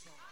Song.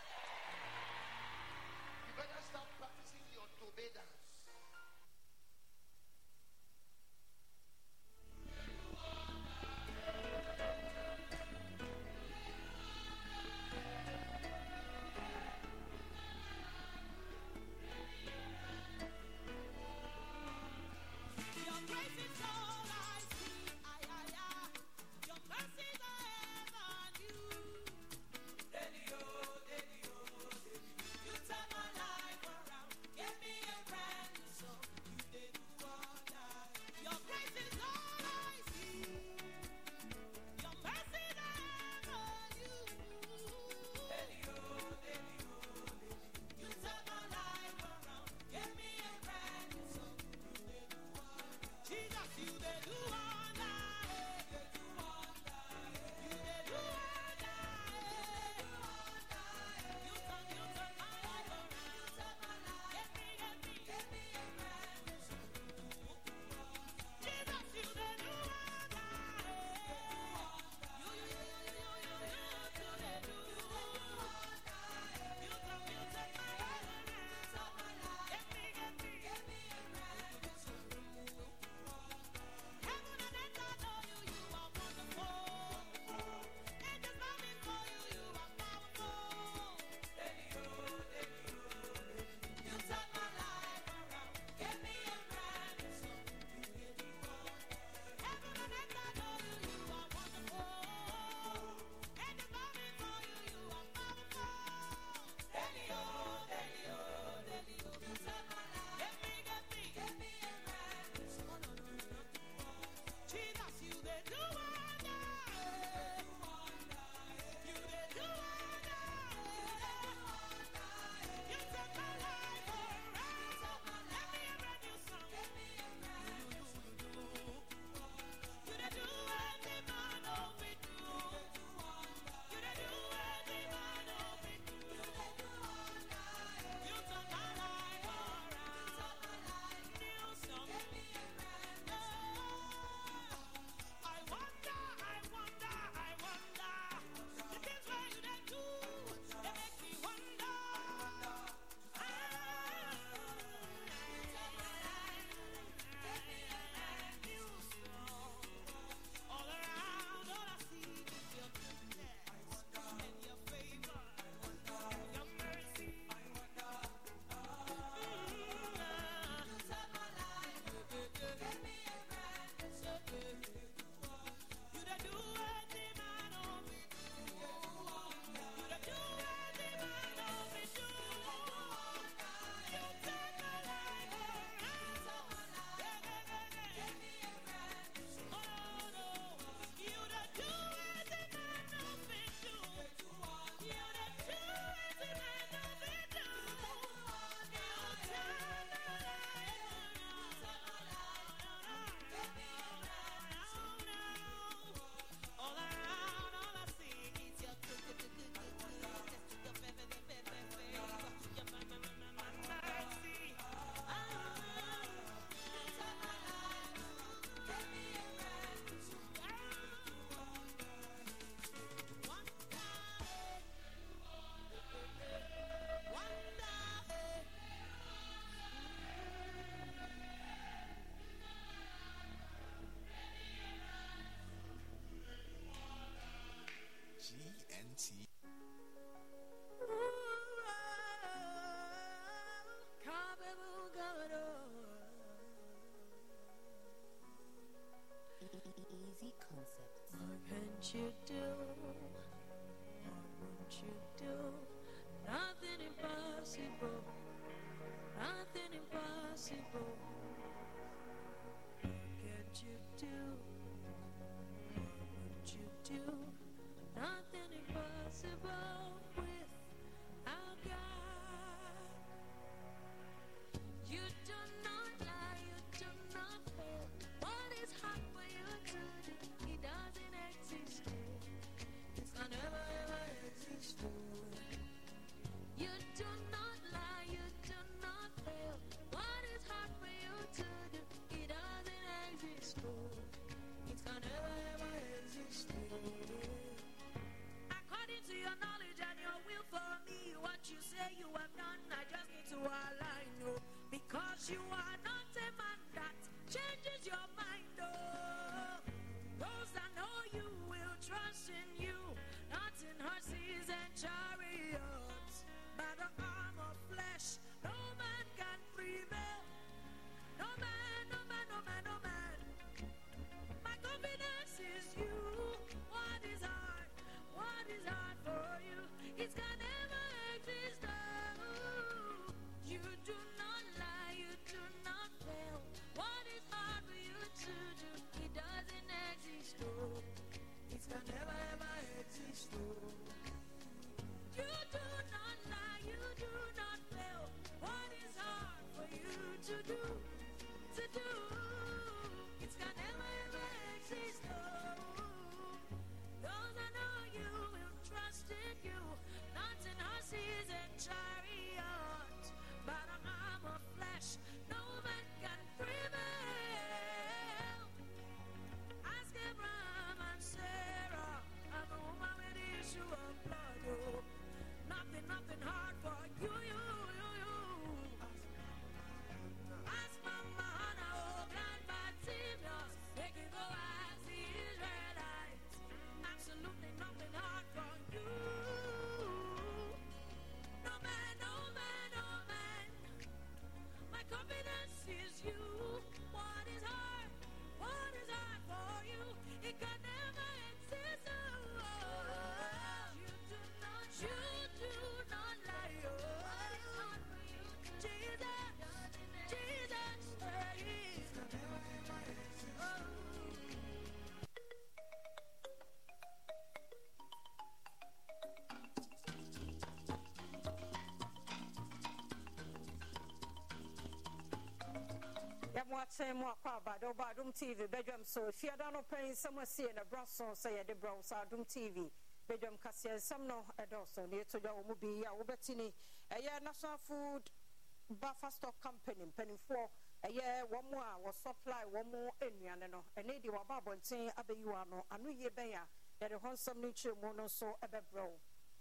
Yɛmoakyɛn mu akɔ abade wobɔ adom tv bɛdwam so fiada no pɛn nsɛm asie na bra sɛ yɛde brɛ wo sɛ adom tv bɛdwam kaseɛ nsɛm no ɛdɔɔso ne yɛtɔ dwa wɔ mu bi a wobɛte ni. Ɛyɛ national food buffer stock company mpanimfoɔ ɛyɛ wɔn a wɔsupply wɔn nnuane no ɛne deɛ wɔaba abɔnten abɛyi wɔ ano yie bɛn a yɛde hɔ nsɛm no nkyerɛ mu no nso ɛbɛbrɛ wo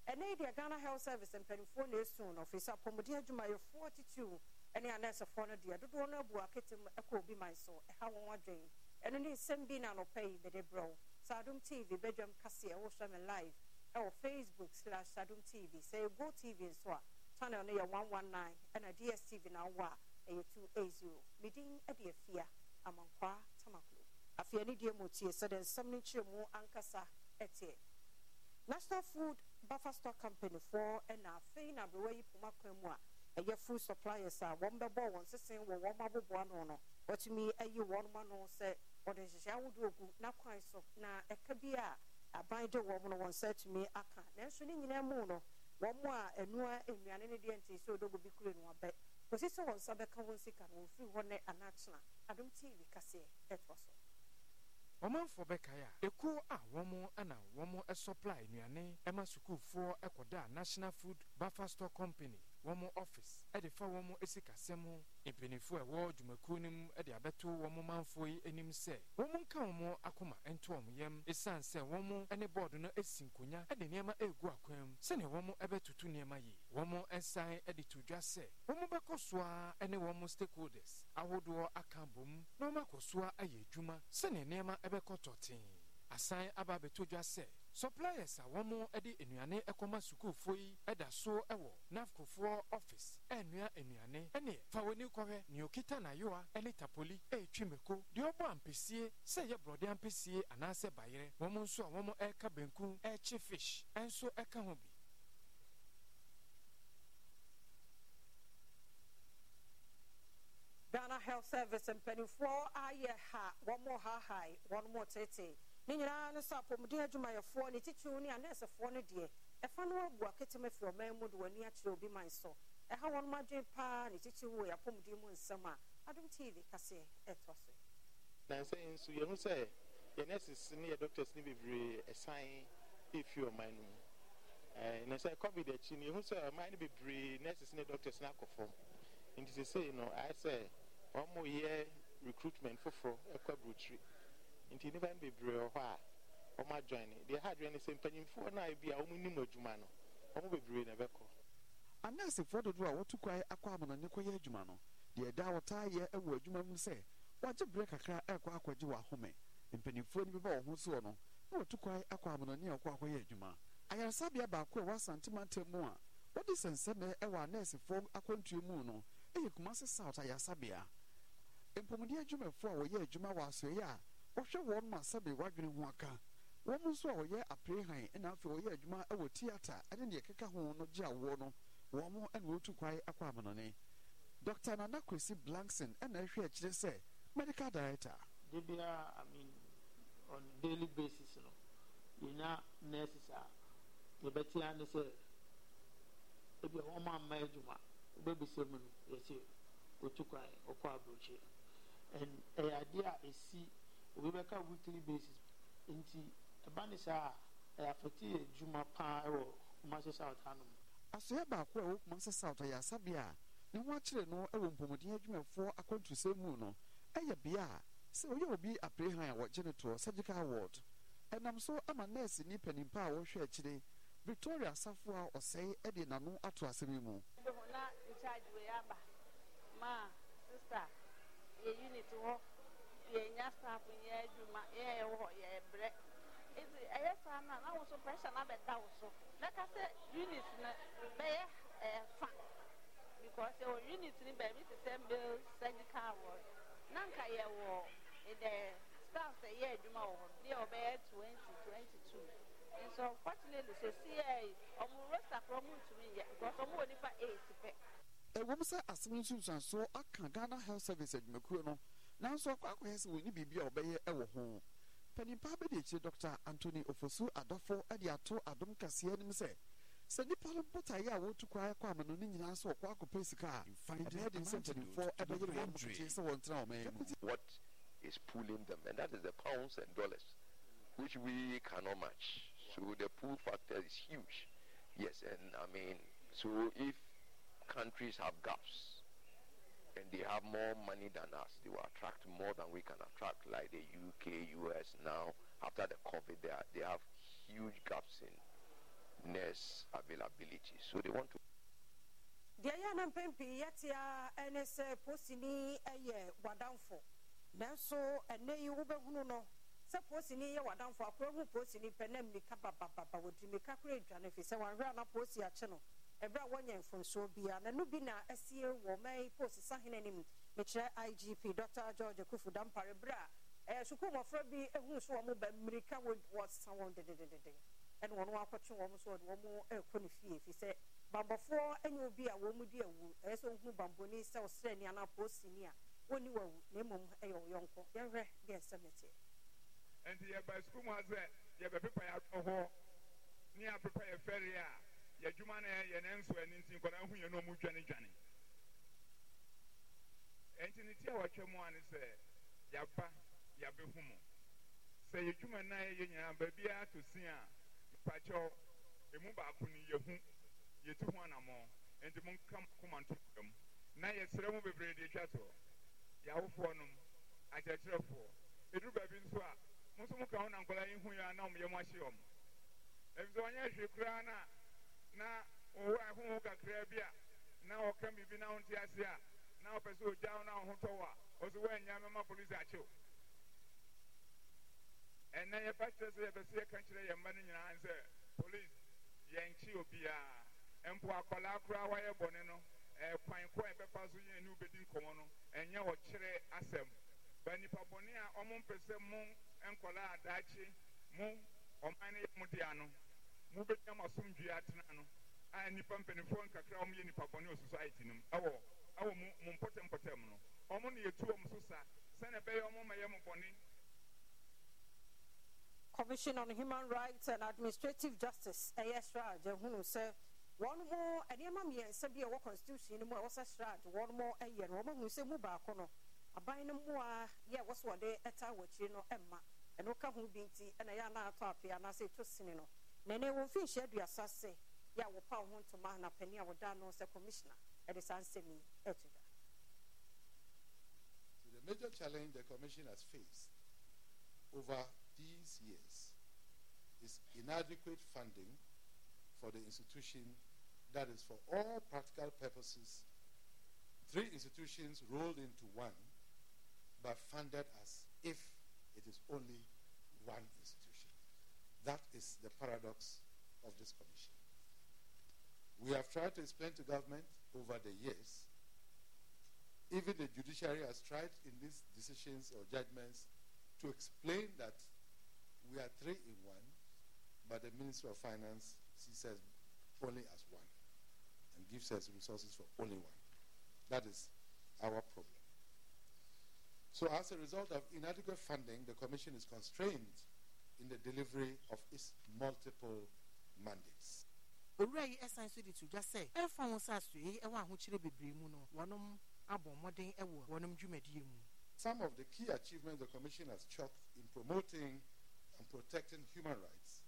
ɛne deɛ ghana health service mpanimfoɔ na esu no sɛ apɔmuden adwumayɛfoɔ titiw ɛne anɛɛsefoɔ no deɛ dodoɔ no abu aketem ɛkɔ obi man so ɛha wɔn adwen ɛno ne nsɛm bi na anɔpɛ yi bɛde brɛ wo sadom tv bɛdwam kaseɛ wohwɛ me live ɛwɔ facebook slash sadom tv sɛ ɛgo tv nso a channel no yɛ 119 ɛna dstv na awɔ a ɛyɛ 280 medin ɛde afia amankwa tamaklo. Afei ne deɛ mu tie sɛdeɛ nsɛm no nkyerɛ mu ankasa ɛteɛ national food buffer stock company foɔ ɛna afei na aberewa yi poma kwan mu a ɛyɛ food suppliers a wɔn bɛbɔ wɔn sesen wɔ wɔn aboboa ano no. Wɔtumi ayi wɔn ano sɛ wɔde nhyehyɛ ahodoɔ gu n'akwan so. Na ɛka bi a aban de wɔn no wɔn nsa atumi aka. Nanso ne nyinaa mu no wɔn a ɛnua nnuane no deɛ nti sɛ odogo bi kuro no abɛ kòsi sɛ wɔn nsa bɛka wɔn sika no wɔn firi hɔ ne anakyena adom tv kaseɛ ɛtoa so. ɔmanfoɔ bɛkae a ekuo a wɔn ɛna wɔn supply nnuane ɛma sukuufoɔ ɛkɔda national food buffer store company wɔn office ɛde fa wɔn esikasɛm ho mpanyinfoɔ a ɛwɔ dwumakuo no mu ɛde abɛto wɔn manfoɔ yi anim sɛ wɔn nka wɔn akoma nto wɔn yam esiane sɛ wɔn ɛne board no esi nkonya ɛde nneɛma egu akwan mu sɛnea wɔn ɛbɛtutu nneɛma yi wɔn nsan ɛde to dwa sɛ wɔn bɛkɔ soa ɛne wɔn stakeholders ahodoɔ aka bom na wɔn akɔ soa ayɛ adwuma sɛnea nneɛma ɛbɛkɔ tɔtee asan aba abɛto dwa sɛ suppliers a wɔn de nnuane kɔma sukuufoɔ yi da so wɔ nafcofoɔ office. Ɛnoa nnuane. Ɛne fa kɔhwɛ nea okita n'ayowa ne tapoli ɛretwi mmako deɛ ɔbɔ ampesie sɛ ɛyɛ borɔde ampesie anaasɛ bayerɛ. Wɔn nso a wɔn ɛreka banku ɛrekye fish ɛnso ɛka ho bi. Ghana health service mpanimfoɔ ayɛ ha. Wɔn hahae wɔn tete. Ne nyinaa ne sɛ apɔmuden adwumayɛfoɔ ne titiriw ne anɛɛsefoɔ no deɛ ɛfa no abu aketema firi ɔman mu de wɔn ani akyerɛ obi man so ɛha wɔn adwene paa ne titiriw wɔ apɔmuden mu nsɛm a adom tv kaseɛ ɛtoa so. Nansa yi nso yɛhu sɛ yɛ nurses ne yɛ doctors ne bebree ɛsan ɛfi ɔman no mu. Eh, na sɛ covid akyi no yɛhu sɛ ɔman no bebree nurses ne doctors no akɔ nti sesei no ayɛ sɛ ɔmoyɛ recruitment foforɔ ɛkɔ aburokyiri nti nnipa no bebree wɔ hɔ a ɔmo adjoin ne deɛ ha adwene ne sɛ mpanyimfoɔ no a bi a ɔmo nim adwuma no ɔmo bebree na ɛbɛkɔ. Anɛɛsefoɔ dodoɔ a wɔtu kwae akɔ amanɔne kɔyɛ adwuma no deɛ ɛda a wɔtaa yɛ wɔ adwuma mu sɛ wɔagye berɛ kakra ɛrekɔ akɔgye wɔ ahome. Mpanimfoɔ no bi ba wɔn ho soɔ no na wɔtu kwae akɔ amanɔne a wɔkɔ akɔyɛ adwuma. Ayaresabea baako a ɛwɔ asantemantam mu a wɔde sɛnsɛmɛ ɛwɔ anɛɛsefoɔ akwantuo mu no ɛyɛ kumase south ayaresabea. Mpɔmuden adwumafoɔ a wɔyɛ adwuma wɔ asɔeɛ a wɔhwɛ wɔn ma sɛbe wadwene ho aka. Wɔn nso a wɔyɛ aprehan ɛna afei wɔyɛ adwuma ɛwɔ theatre ɛne deɛ ɛkeka ho no gye awoɔ no wɔn ɛna wɔtu kwae akɔ amanɔne. Dr nana kwesi blankson ɛna ɛhwɛ akyerɛ sɛ medical director. De biara i mean on daily basis no yɛnya nurses a yɛbɛtea ne sɛ ebi a wɔn amma adwuma wobɛbisa mu no yɛsɛ otu kwan ɔkɔ aburokyi. And ɛyɛ adeɛ a esi obi bɛka weekly basis. Nti ɛba ne saa a ɛyɛ afɛte yɛ adwuma paa ɛwɔ kumase south hanom. Asɔeɛ baako a ɛwɔ kumase south ayaresabea a ne ho akyerɛ no ɛwɔ mpɔmuden adwumafoɔ akwantusɛm mu no ɛyɛ bea a sɛ ɔyɛ obi aprehan a wɔgye no toɔ surgical ward. Ɛnam so ama nɛɛse ne panimpa a wɔhwɛ akyire victoria asafo a ɔsɛe ɛde n'ano ato asɛm yi mu. Bɛhu na incharge wei aba. Ma sister yɛ unit hɔ. Yɛnya staff nyɛ adwuma yɛyɛ wɔ hɔ yɛbrɛ nti ɛyɛ saa no a na wo so pressure no abɛda wo so. Mɛka sɛ unit no bɛyɛ ɛyɛ fa. Because yɛwɔ unit no baabi te sɛ male surgical ward. Na nka yɛwɔ dɛ staff sɛ yɛ adwuma wɔ hɔ. Ne yɛ ɔbɛyɛ 20 22 nso unfortunately sɛ CA ɔmo roster korɔ ɔmo ntumi yɛ. Because ɔmo wɔ nipa 8 pɛ. Ɛwɔm sɛ asɛm nsunsuansoɔ aka ghana health service adwumakuo no nanso akɔ akɔyɛ sɛ wɔni biribi a wɔbɛyɛ ɛwɔ ho. Panimpa akyire dr anthony ofosu adɔfo de ato adom anim sɛ sɛ nnipa no a wɔtu kɔ amano no nyinaa sɛ akɔpɛ sika a ɛdeɛ de sɛ mpanimfoɔ ɛbɛyere wɔn mokyeɛ sɛ wɔntena ɔman mu what is pulling them, and that is the pounds and dollars, which we cannot match. So the pull factor is huge. Yes, and I mean, so if countries have gaps and they have more money than us, they will attract more than we can attract, like the UK, US now. After the COVID, they, are, they have huge gaps in nurse availability. So they want to deɛ yɛ na mpɛn pii yɛte a ɛne sɛ posini eh, yɛ wadamfo nanso ɛnɛ yi wobɛhunu no. Sɛ posini yɛ wadamfo akora hu posini pɛ na mmirika babababa wɔdi mmirika kora adwane firi sɛ wanhwɛ a na posi akye no ɛberɛ a wɔnyɛ mfonsuo bia nano bi na asie wɔ ɔman posi sahene anim mekyerɛ igp dr. George kufu dampare berɛ a ɛyɛ sukuu mmɔfra bi hu so wɔ mo ba mmirika wɔ- wɔsa wɔn dededede ɛne wɔn akɔtwe wɔn so wɔde wɔn ɛrekɔ ne fie firi sɛ bambɔfoɔ ɛnyɛ obi a wɔn mu di awu ɛyɛ sɛ ohun bambɔni sɛ ɔsrɛ ni anaa posini a wɔnni wawu na mmom ɛyɛ ɔyɔnko yɛhwɛ deɛ nsɛm ne teɛ nti yɛba sukuu mu ha sɛ yɛbɛpepa yɛ atɔ hɔ ne yɛapepa yɛ fɛre a yɛadwuma no yɛ ne nso ani nti nkɔdaa hu yɛ no ɔmu dwane dwane. Ɛnti ne ti a wɔtwa mu a ne sɛ yɛaba yɛabɛhu mu. Sɛ yɛdwuma no a yɛyɛ nyinaa baabiara to si a mpakyɛw ɛmu baako no yɛhu yɛtu ho anammɔ nti monka koma nto mu. Na yɛsrɛ mu bebree de atwa soɔ yɛawofoɔ nom akyerɛkyerɛfoɔ. Ɛduru baabi nso a mo nso moka ho na nkɔla yi hu yɛ a na ɔmo yɛ mo ahye ɔmo. Ɛfi sɛ ɔnyɛ hwee koraa na na ɔwɔ ɛhoho kakraa bi a na ɔka biribi na wonte ase a na ɔpɛ sɛ na wo ho tɔ wo a ɔsɛ polisi akyew. Ɛnɛ yɛba kyerɛ sɛ yɛbɛsɛ yɛka kyerɛ yɛn mma no nyinaa sɛ police yɛnkye obiara mpo akwadaa koraa wayɛ bɔne no ɛɛ kwan ko a yɛbɛfa so yɛn ne wobɛdi nkɔmmɔ no ɛnyɛ ɔkyerɛ asɛm. Ba nipa bɔne a ɔmo mpɛ sɛ mo nkwadaa adaakye mo ɔman no yɛ mo dea no mobɛnya mo a commission on human rights and administrative justice ɛyɛ CHRAJ ehunu sɛ wɔn mo nneɛma mmiɛnsa constitution no mu a ɛwɔ sɛ CHRAJ wɔn mo ɛyɛ no. Wɔn ahunu sɛ mu a aduasa yɛ a wɔpa wɔn ho ntoma na a wɔda no sɛ commissioner ɛde saa nsɛm yi ɛto dwa. So the major challenge the Commission has faced over these years is inadequate funding for the institution that is, for all practical purposes, three institutions rolled into one, but funded as if it is only one institution. That is the paradox of this commission. We have tried to explain to government over the years even the judiciary has tried in these decisions or judgments to explain that we are three in one, but the Ministry of Finance sees us only as one and gives us resources for only one. That is our problem. So, as a result of inadequate funding, the Commission is constrained in the delivery of its multiple mandates. owura yi ɛsan so de to dwa sɛ ɛfa ho sɛ asoe yi ɛwɔ bebree mu no wɔnom abɔ mmɔden ɛwɔ wɔnom dwumadie mu Some of the key achievements the Commission has chalked in promoting and protecting human rights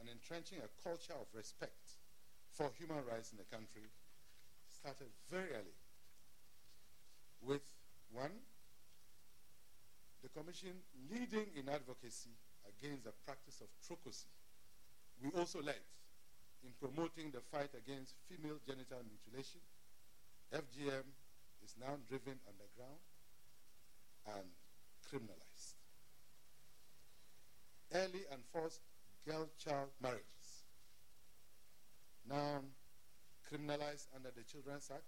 and entrenching a culture of respect for human rights in the country started very early with one, the Commission leading in advocacy against the practice of trokosi. We also led in promoting the fight against female genital mutilation. FGM is now driven underground and criminalized. Early and forced girl child marriages, now criminalized under the Children's Act.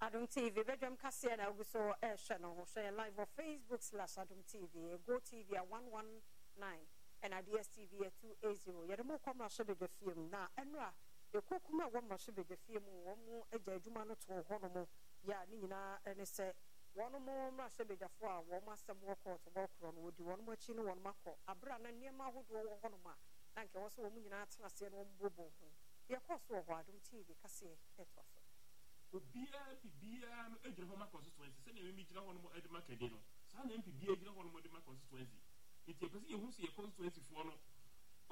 Adom tv bɛdwam kaseɛ na wogu so ho hwɛ yɛn live on facebook slash adom tv go tv at 119 ɛna dstv at 280 yɛde mo kɔ mmarahyɛ badwa fie mu. Na ɛno a ɛkokum a ɛwɔ mmarahyɛ badwa fie mu. Wɔn mo agya adwuma no too hɔ no mo. Yɛ a ne nyinaa ne sɛ wɔn mo mmarahyɛ badwafoɔ a wɔn asɛm wɔ kɔɔto wɔkorɔ no wɔdi wɔn akyi no wɔn akɔ abere a na nneɛma ahodoɔ wɔ hɔ nom a na nka ɛwɔ sɛ wɔn nyinaa tena aseɛ na wɔn bobɔ ho yɛkɔ so wɔ hɔ adom tv kaseɛ ɛtoa so obiara mp biara no gyina hɔ ma constituency sɛnea mimi gyina hɔ no de ma kɛde no saa na mp biara gyina hɔ no de ma constituency nti ɛpɛ sɛ yɛhu sɛ yɛ constituency foɔ no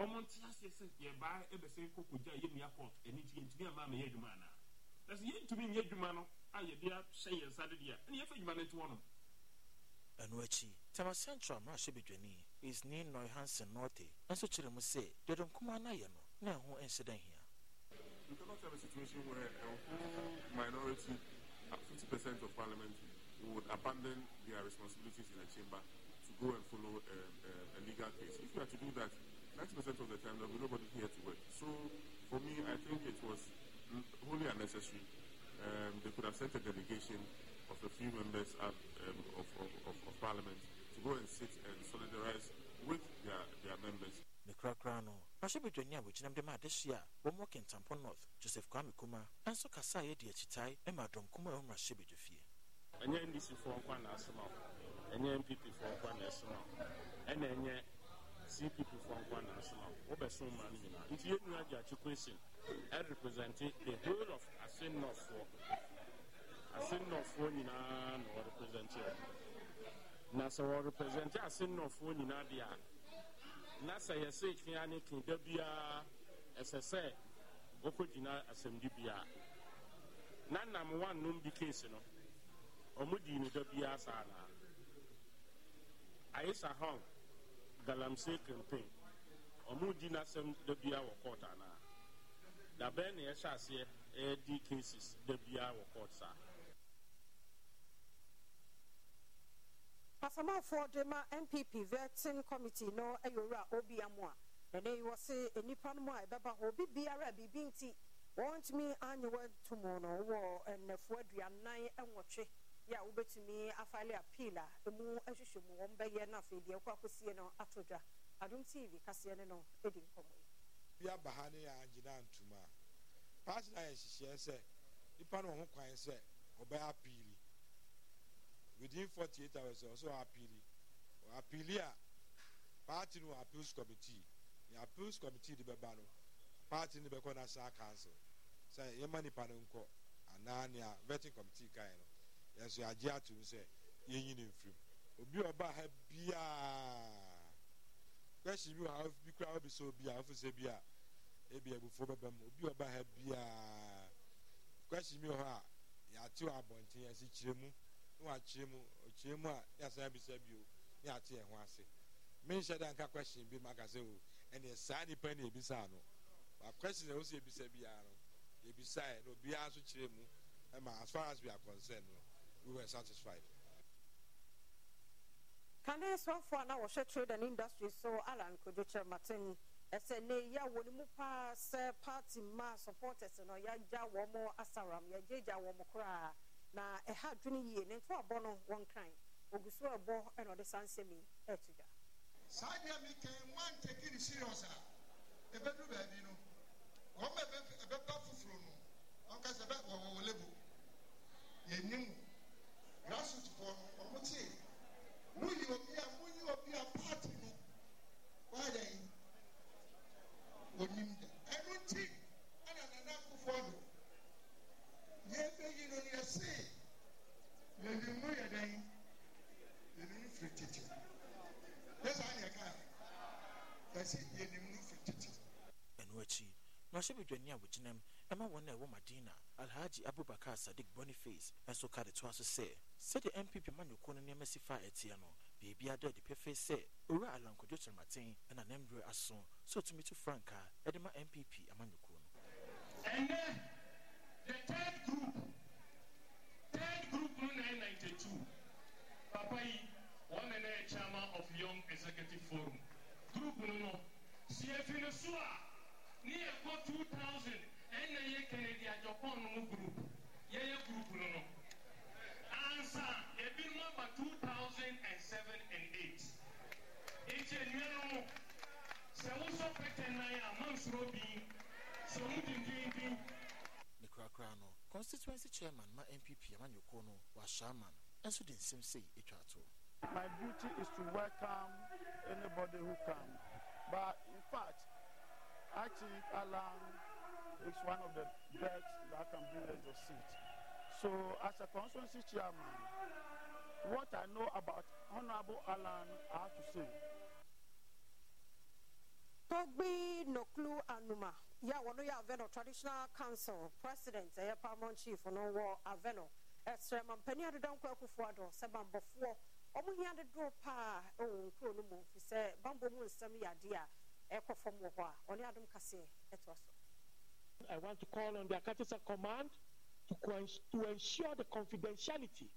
ɔmo nte aseɛ sɛ yɛbaa ɛbɛsɛ kɔkɔgya yɛ nua court ɛne nti yɛntumi ama ama yɛ adwuma anaa na sɛ yɛntumi nyɛ adwuma no a yɛde ahyɛ yɛn nsa de deɛ ɛne yɛfa adwuma no nto hɔ no ɛno akyi tama central mmarahyɛ badwani isni noy hansen norte. Nso kyerɛ mu sɛ deɛ nkoma no ayɛ no na ɛho nhyɛ da hia We cannot have a situation where a whole minority, uh, 50% of parliament, would abandon their responsibilities in a chamber to go and follow a, a, a legal case. If you are to do that, 90% of the time there will be nobody here to work. So, for me, I think it was wholly unnecessary. Um, they could have sent a delegation of a few members up, um, of, of, of, of parliament to go and sit and solidarize with their, their members. ne korakora no mmarahyɛ badwani a wɔgyinam de ma adehyia a wɔmmɔ north joseph kwame kuma nso kasa a yɛde akyitae ma dɔm kuma a ɛwɔ mmarahyɛ badwa fie. Ɛnyɛ ndc foɔ nkwa na asɛm a ɛnyɛ npp foɔ nkwa na asɛm a ɛna ɛnyɛ cpp foɔ nkwa na asɛm a wobɛso ma no nyinaa. Nti yɛnnu agye akye question ɛrepresente the whole of asennɔfoɔ asennɔfoɔ nyinaa na wɔrepresente na sɛ wɔrepresente asennɔfoɔ nyinaa deɛ a na sɛ yɛsɛ twea ne to da biara ɛsɛ sɛ wɔkɔgyina asɛmdi biara na nam wannom bi case no ɔmo dii no da biara saa naa ayisa hong galamsey campaign ɔmo di n'asɛm da biara wɔ court anaa dabɛn na yɛhyɛ aseɛ ɛredi cases da biara wɔ court saa asamafoɔ de ma npp vetting committee no ɛyɛ owura obia mu a. Ɛnɛ yi wɔse nnipa no mu a ɛbɛba hɔ obi biara a biribi nti wɔntumi anye wɔnto mu no wɔ nnɛfoɔ aduanan nwɔtwe yɛ a wobɛtumi afale appeal a ɛmu ahwehwɛ mu. Wɔn bɛyɛ no afei deɛ ɛkɔ akɔsie no ato dwa. Adom tv kaseɛ ne no ɛdi nkɔmmɔ yi bi aba ha ne yɛ agyina ntoma. A paati na yɛ hyehyɛ sɛ nipa no wɔ ho kwan sɛ ɔbɛyɛ apiili within forty eight hours ɔsɛ ɔ apiili ɔ apiili a paati no appeals committee. The appeals committee de bɛba no. Paati no bɛkɔ national council. Sɛ yɛma nipa no nkɔ anaa nea vetting committee kan no. Yɛn nso yɛagye ato mu sɛ yɛnyi ne mfirim obi a ɔba ha biara question bi wɔ ha bi kura obi sɛ obi a ɔfo sɛ bi a ebi abufuo bɛbɛ mu. Obi a ɔba ha biara question bi wɔ hɔ a yɛate wɔ abɔnten yɛsi kyerɛ mu ne wakyerɛ mu ɔkyerɛ mu a yɛasan abisa bio ne yɛate yɛn ho ase menhyɛ da nka question bi maka sɛ o ɛneɛ saa nipa ne ebisa no question a wɔsɛ ebisa biara no yɛbisa yɛ na obiara nso kyerɛ mu ɛma as far as we are concerned no we were satisfied. kane soafoɔ a na wɔhwɛ trade and industry so alan kodwokyerɛ maten ɛsɛ ne yɛ wɔ ne mu paa sɛ party ma supporters no yɛagya wɔ mo asaram yɛgyagya wɔ mo koraa na ɛha adwene yie ne nto abɔ no so ɛbɔ ɛna ɔde yi ɛto saa deɛ wan take it serious a ɛbɛdu baabi no. Wɔn bɛ ɛbɛba foforɔ no. Ɔnka sɛ bɛ wɔ lebo yɛnim grassroot foɔ no ɔmo te. Muyi obi a muyi obi a party no. Yi. Onim dɛ. Ɛno nti yɛnim no yɛ dɛn yɛnim no firi tete yɛsaa ne ɛka yɛnim no firi tete ɛno akyi na ɔhyɛ badwani a wɔgyinam ɛma wɔn a ɛwɔ madina alhaji abubakar sadiq boniface nso ka de toa so sɛ sɛdeɛ npp manyɔkuo no nneɛma si fa ɛteɛ no biribia da adi pɛfɛ sɛ owura alankodwo kyerɛmaten ɛna ne mmerɛ aso sɛ ɔtumi to frankaa ɛde ma npp amanyɔkuo duty is to welcome anybody who comes. But in fact, I think Alan is one of the best that can bring us the seat. So, as a constituency chairman, what I know about Honorable Alan, I have to say. Togbi Noklu Anuma, ya wɔno yɛ Avenor Traditional Council President ɛyɛ Paramount Chief no wɔ Avenor. Ɛsrɛ ma mpanin adedankɔ akufo adɔ sɛ hia paa ɛwɔ no mu bambɔ mu nsɛm yɛ adeɛ a ɛkɔ fam wɔ hɔ a ɔne adom kaseɛ ɛtoa so. I want to call on the Akatisa command to, to ensure the confidentiality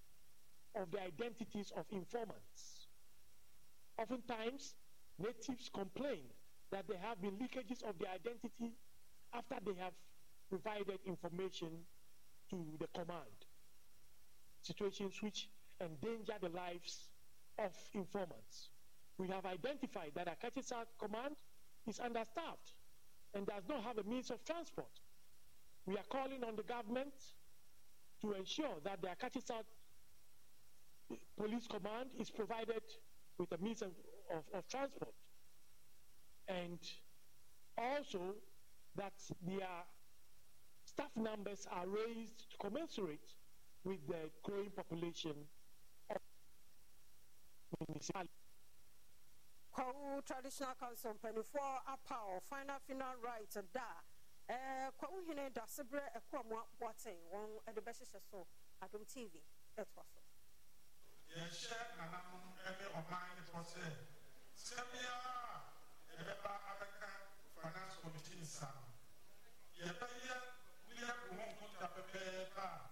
of the identities of informants. Oftentimes, natives complain that there have been leakages of their identity after they have provided information to the command. Situations which endanger the lives of informants. We have identified that Akatisa command is understaffed and does not have a means of transport. We are calling on the government to ensure that the South Police Command is provided with a means of, of, of transport. And also that their staff numbers are raised to commensurate with the growing population municipalities. kwawu traditional council mpanimfoɔ apa ɔ final final right da ɛɛ eh, kwawu hene dasebrɛ ɛkɔ eh, mu aboaten wɔn de eh, bɛhyehyɛ so adom tv ɛtoa so. yɛhyɛ nananom ne ɔman ne fɔ sɛ sɛ biara a yɛbɛba abɛka finance committee nsa no yɛbɛyɛ ne yɛgo ho nkonta pɛpɛɛpɛ a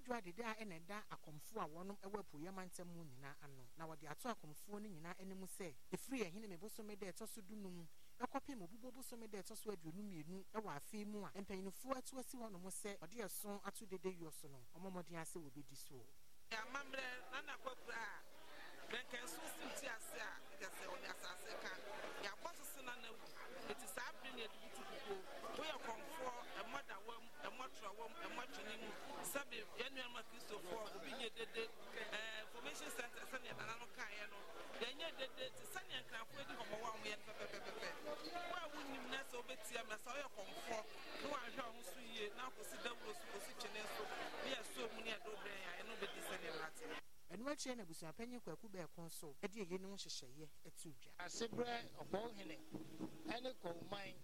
ɔkɔmfoɔ adwo adede a ɛna ɛda akɔmfoɔ a wɔnom ɛwɔ apueɛ mantam mu nyinaa ano. Na wɔde ato akɔmfoɔ no nyinaa anim sɛ ɛfiri ɛhene me bosome da ɛtɔ so dunum ɛkɔpem obubɔ bosome da ɛtɔ so aduonu mmienu ɛwɔ afei mu a mpanyinfoɔ atu asi hɔnom sɛ ɔde ɛso ato dede yɔ so no ɔmɔmmɔden ase wɔbɛdi so. Amammerɛ nana kwakura a bɛnkɛnso sim ti ase a ɛgɛ sɛ ɔde asase ka. Yɛabɔ so se wu. ada wɔm ɛmɔ tura wɔm ɛmɔ twene mu. Sɛbi yɛn nnuanoma kristofoɔ obi nye dede ɛɛ formation center sɛnea nana no kaeɛ no yɛnyɛ dede te sɛnea nkanfo edi hɔn wɔn a wɔn yɛn pɛpɛpɛpɛ wo a wonim na sɛ wobɛtia mɛ sɛ ɔyɛ kɔnfɔ ne wahwɛ ɔmo so yie na akɔsi dawuro so kɔsi twene so ne yɛ so mu ne yɛ do brɛn a ɛno bɛdi sɛnea nate ɛno akyerɛ no abusuapanyin kwaku bɛɛko so ɛde ɛyɛnom hyehyɛeɛ ɛto dwa. Asebrɛ ɔpɔwhene ɛne kɔwman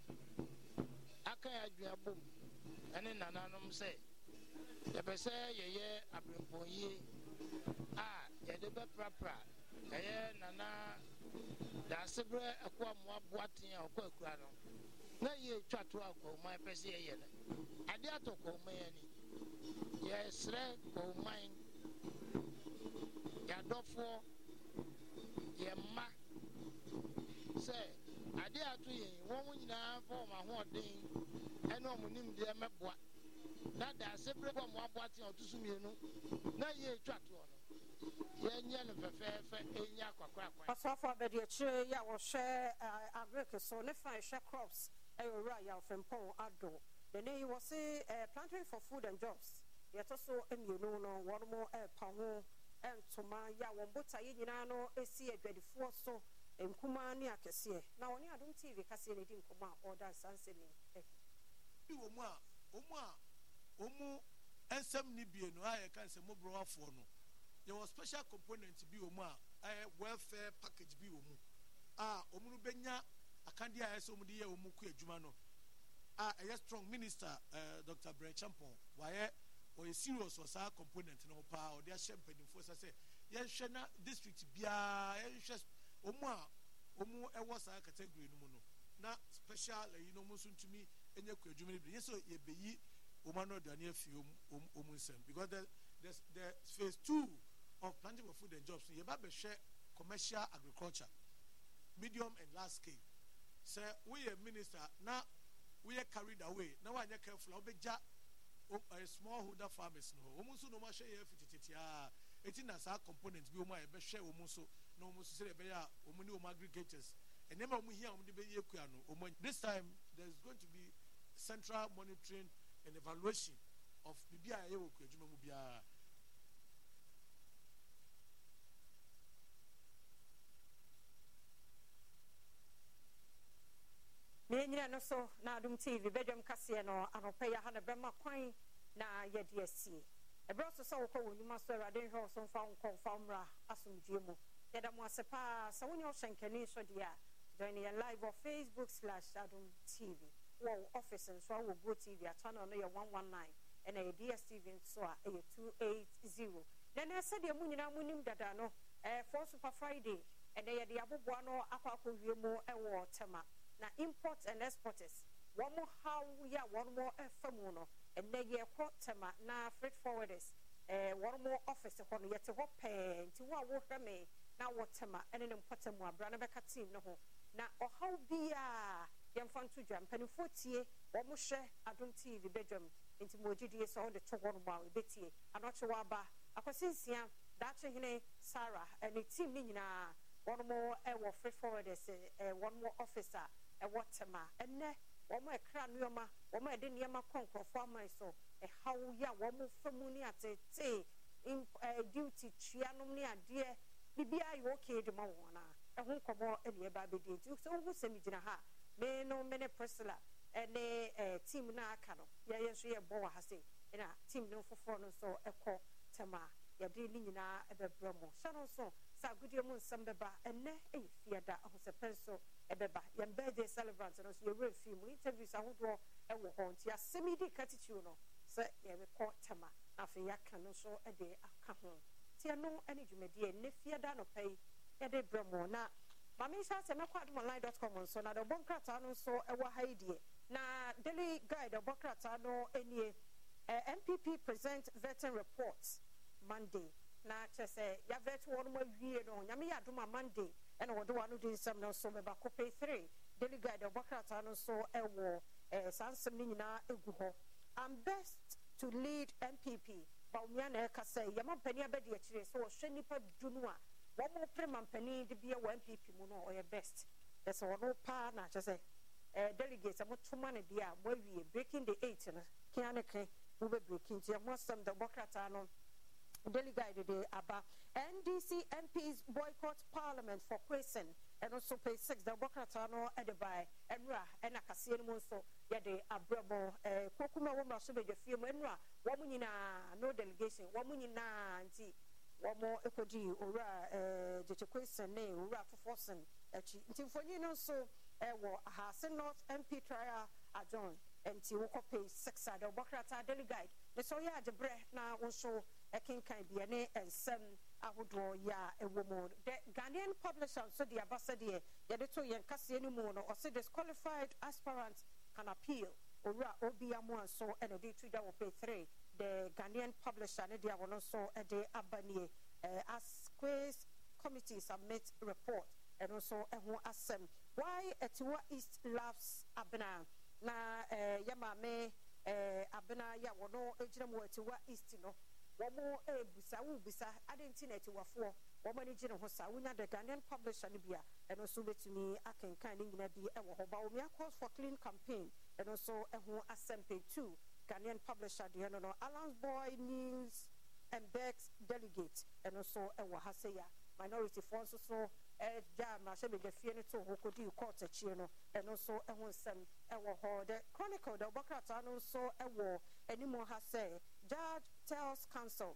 aka yɛ adwuabom ɛne nananom sɛ yɛpɛ sɛ yɛyɛ aberempɔnyie a yɛde bɛprapra. Ɛyɛ nana daasebrɛ ɛkɔ amoa boaten a ɔkɔ akura no. Na yɛ twa to a kɔɔman pɛ sɛ yɛyɛ no. Ade atɔ kɔɔman ani. Yɛsrɛ kɔɔman yɛadɔfoɔ yɛ sɛ ade ato yɛn wɔn mo nyinaa fa wɔn ahoɔden. Ɛne wɔn nimdeɛ mɛboa na daase bere bɔ mo aboate a ɔto mmienu na yɛ etwa toɔ no yɛnyɛ no fɛfɛɛfɛ ɛnyɛ akwakorakwa ɔsɔfo abɛde akyire yi a wɔhwɛ agrek so ne fa ɛhwɛ crops ɛyɛ owura yɛafrɛmpɔn ado dene yi wɔ se planting for food and jobs yɛtɔ so mmienu no wɔn mo ɛrepa ho ntoma yi a wɔn botaeɛ nyinaa no si adwadifoɔ so. Nkumaa ne akɛseɛ na wɔne adom tv kaseɛ no di nkɔmmɔ a ɔreda nsansɛm yi bi wɔ mu a ɔmu a ɔmu nsɛm ne bie no a yɛka nsɛm moborɔwafoɔ no. Yɛwɔ special component bi wɔ mu a ɛyɛ welfare package bi wɔ mu. A ɔmu no bɛnya akadeɛ a ɛsɛ ɔmu de yɛ ɔmu kɔ adwuma no. A ɛyɛ strong minister uh, dr brɛ champon wayɛ ɔyɛ serious wɔ saa component no paa. Ɔde ahyɛ mpanimfoɔ sɛ sɛ yɛhwɛ na district biara yɛhwɛ ɔmu a ɔmu ɛwɔ saa category no mu no na special ɛyi no ɔmu nso ntumi ɛnyɛ kɔ adwuma no bi. Yɛ sɛ yɛbɛyi ɔmu ano aduane afi ɔmu ɔmu nsɛm. Because the the the phase two of planting for food and jobs yɛba bɛhwɛ commercial agriculture medium and large scale. Sɛ woyɛ minister na woyɛ carried away na woanyɛ careful a wobɛgya uh, small holder farmers no wɔn nso na wɔn ahyɛ yɛ fiti tete a eti na saa component bi wɔn a yɛbɛhwɛ wɔn nso na wɔn sɛ ɛbɛyɛ a wɔn ne wɔn aggregators. Nneɛma wɔn hia wɔn de bɛyɛ kua no wɔn this time there is going to be central monitoring and evaluation of bibi a yɛyɛ wɔ kua adwuma mu biara. meɛnyina no so na adom tv bɛdwam kaseɛ no anɔpɛ yɛ ha no bɛma kwan na yɛde asie. Ɛberɛ so sɛ wokɔ wɔ nnwuma so awurade nhwɛ wo so mfa wo nkɔ mfa mmra asomdue mu. Yɛda mo ase paa sɛ wonyɛ wohyɛ nkani so deɛ a join yɛn live wɔ facebook slash adom tv wɔ office nso a wɔ go tv a channel no yɛ 119 ɛna yɛ dstv nso a ɛyɛ 280 na nɛ sɛdeɛ mu nyinaa monim dada no ɛfɔ super friday ɛnɛ yɛde aboboa no akɔ akɔwie mu ɛwɔ tema. Na import and exporters wɔn haw yi a wɔn ɛfa mu no ɛnɛ yɛkɔ Tema na freight forwarders ɛɛ wɔn mo office hɔ no yɛte hɔ pɛɛ nti wo a wohwɛ me na wɔ tɛma ɛne ne mpɔtɛ mu abira no bɛka team no ho. Na ɔhaw biara yɛmfa nto dwa. Mpanimfoɔ tie wɔn hwɛ adom tv bɛdwam nti mo gyidie sɛ ɔde to hɔ nom a ɛbɛtie anɔkye wɔ aba akwasi nsia daakye hene sarah ɛne team no nyinaa wɔn ɛwɔ freight forwarders wɔn office a ɛwɔ tema ɛnɛ wɔn ɛkra nneɛma wɔn ɛde nneɛma kɔ nkurɔfoɔ aman so ɛhaw yi a wɔn fa mu ne atete ɛɛ duty tua nom ne adeɛ biribiara yɛ okay de ma wɔn a ɛho nkɔmɔ ɛna ɛba abɛdi nti sɛ wɔn sɛm gyina ha me no me ne priscilla ɛne ɛɛ team no aka no yɛyɛ nso yɛ bɔ wɔ ha se ɛna team no foforɔ no nso ɛkɔ tema yɛde ne nyinaa ɛbɛbrɛ mo. Hyɛ no nso sɛ agodie mu nsɛm bɛba ɛnɛ ɛyɛ fiada ahosɛpɛ nso ɛbɛba. Yɛn birthday celebrant no nso yɛwura fi mu. Interviews ahodoɔ ɛwɔ hɔ. Nti asɛm yi di ka titiriw no sɛ yɛbɛkɔ tɛma na afei yɛaka no nso ɛde aka ho nti ɛno ɛne dwumadie ɛnɛ fiada anɔpɛ yi yɛde brɛ mo. Na maame nhyɛ asɛ mɛkɔ adomonline dot com nso na de ɔbɔ nkrataa no nso ɛwɔ ha yi na daily guide ɔbɔ krataa no nie eh, npp present vetting reports monday. Na kyerɛ sɛ yɛavɛt wɔn mo awie no nyame yɛ adom a monday ɛna wɔde wɔn ano di nsɛm no nso bɛba kope three. Daily guide ɔbɔ krataa no nso ɛwɔ eh, saa nsɛm no nyinaa egu hɔ. I'm best to lead npp bawumia na ɛka sɛ yɛma mpanin abɛdi akyire sɛ wɔhwɛ nipa du no a wɔn mo pere ma mpanin de bia wɔ npp mu no ɔyɛ best. Ɛsɛ wɔn paa na akyɛ sɛ ɛɛ delegate mo ne a mo awie breaking the eight no kia ne ke mo bɛ breaking nti ɛmo asɛm no guide de aba. Ndc mps boycott parliament for question ɛno page six no ɛde ɛnura ɛna kaseɛ no mu nso yɛde ɛɛ wɔn mmara so bɛdwa fie mu. Ɛnura wɔn nyinaa no delegation. Wɔn nyinaa nti wɔn ekodi owura eh, ɛɛ Gyakye Quayson ne owura foforɔ sen akyi nti no nso eh, ɛwɔ Assin North mp trial adjourn nti wokɔ page six a de ɔbɔ daily guide ne sɛ ɔyɛ agyebrɛ na nso ɛkenkan ne nsɛm ahodoɔ a ɛwɔ mu. The ghanaian publisher nso de aba sɛdeɛ yɛde to yɛn kaseɛ no mu no disqualified aspirant can appeal owura obi amoa nso ɛna de to dwa wɔ three. The ghanaian publisher ne deɛ ɛde ɛɛ as quiz committee submit report ɛno nso ɛho asɛm why Atiwa East loves abena? Na eh, ɛɛ yɛ maame ɛɛ eh, abena yɛ a wɔno gyina mu wɔ Atiwa East no wɔn ebusa eh, wubusa adi nti na etiwafoɔ wɔn ani gye ne ho saa wonya the ghanaian publisher no bi a ɛno nso betumi akenkan ne nyina bi ɛwɔ hɔ bawumia calls for clean campaign ɛno nso ɛho asɛm page two ghanaian publisher deɛ no no alans boy news and bex delegate. Ɛno nso ɛwɔ ha sɛ ya minority foɔ nso so ɛgya mmarahyɛbadwa fie no to hɔ kɔdii court akyire no ɛno nso ɛho nsɛm ɛwɔ hɔ the chronicle the ɔbɔkrataa no nso ɛwɔ anim ha sɛ judge tells council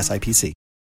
SIPC.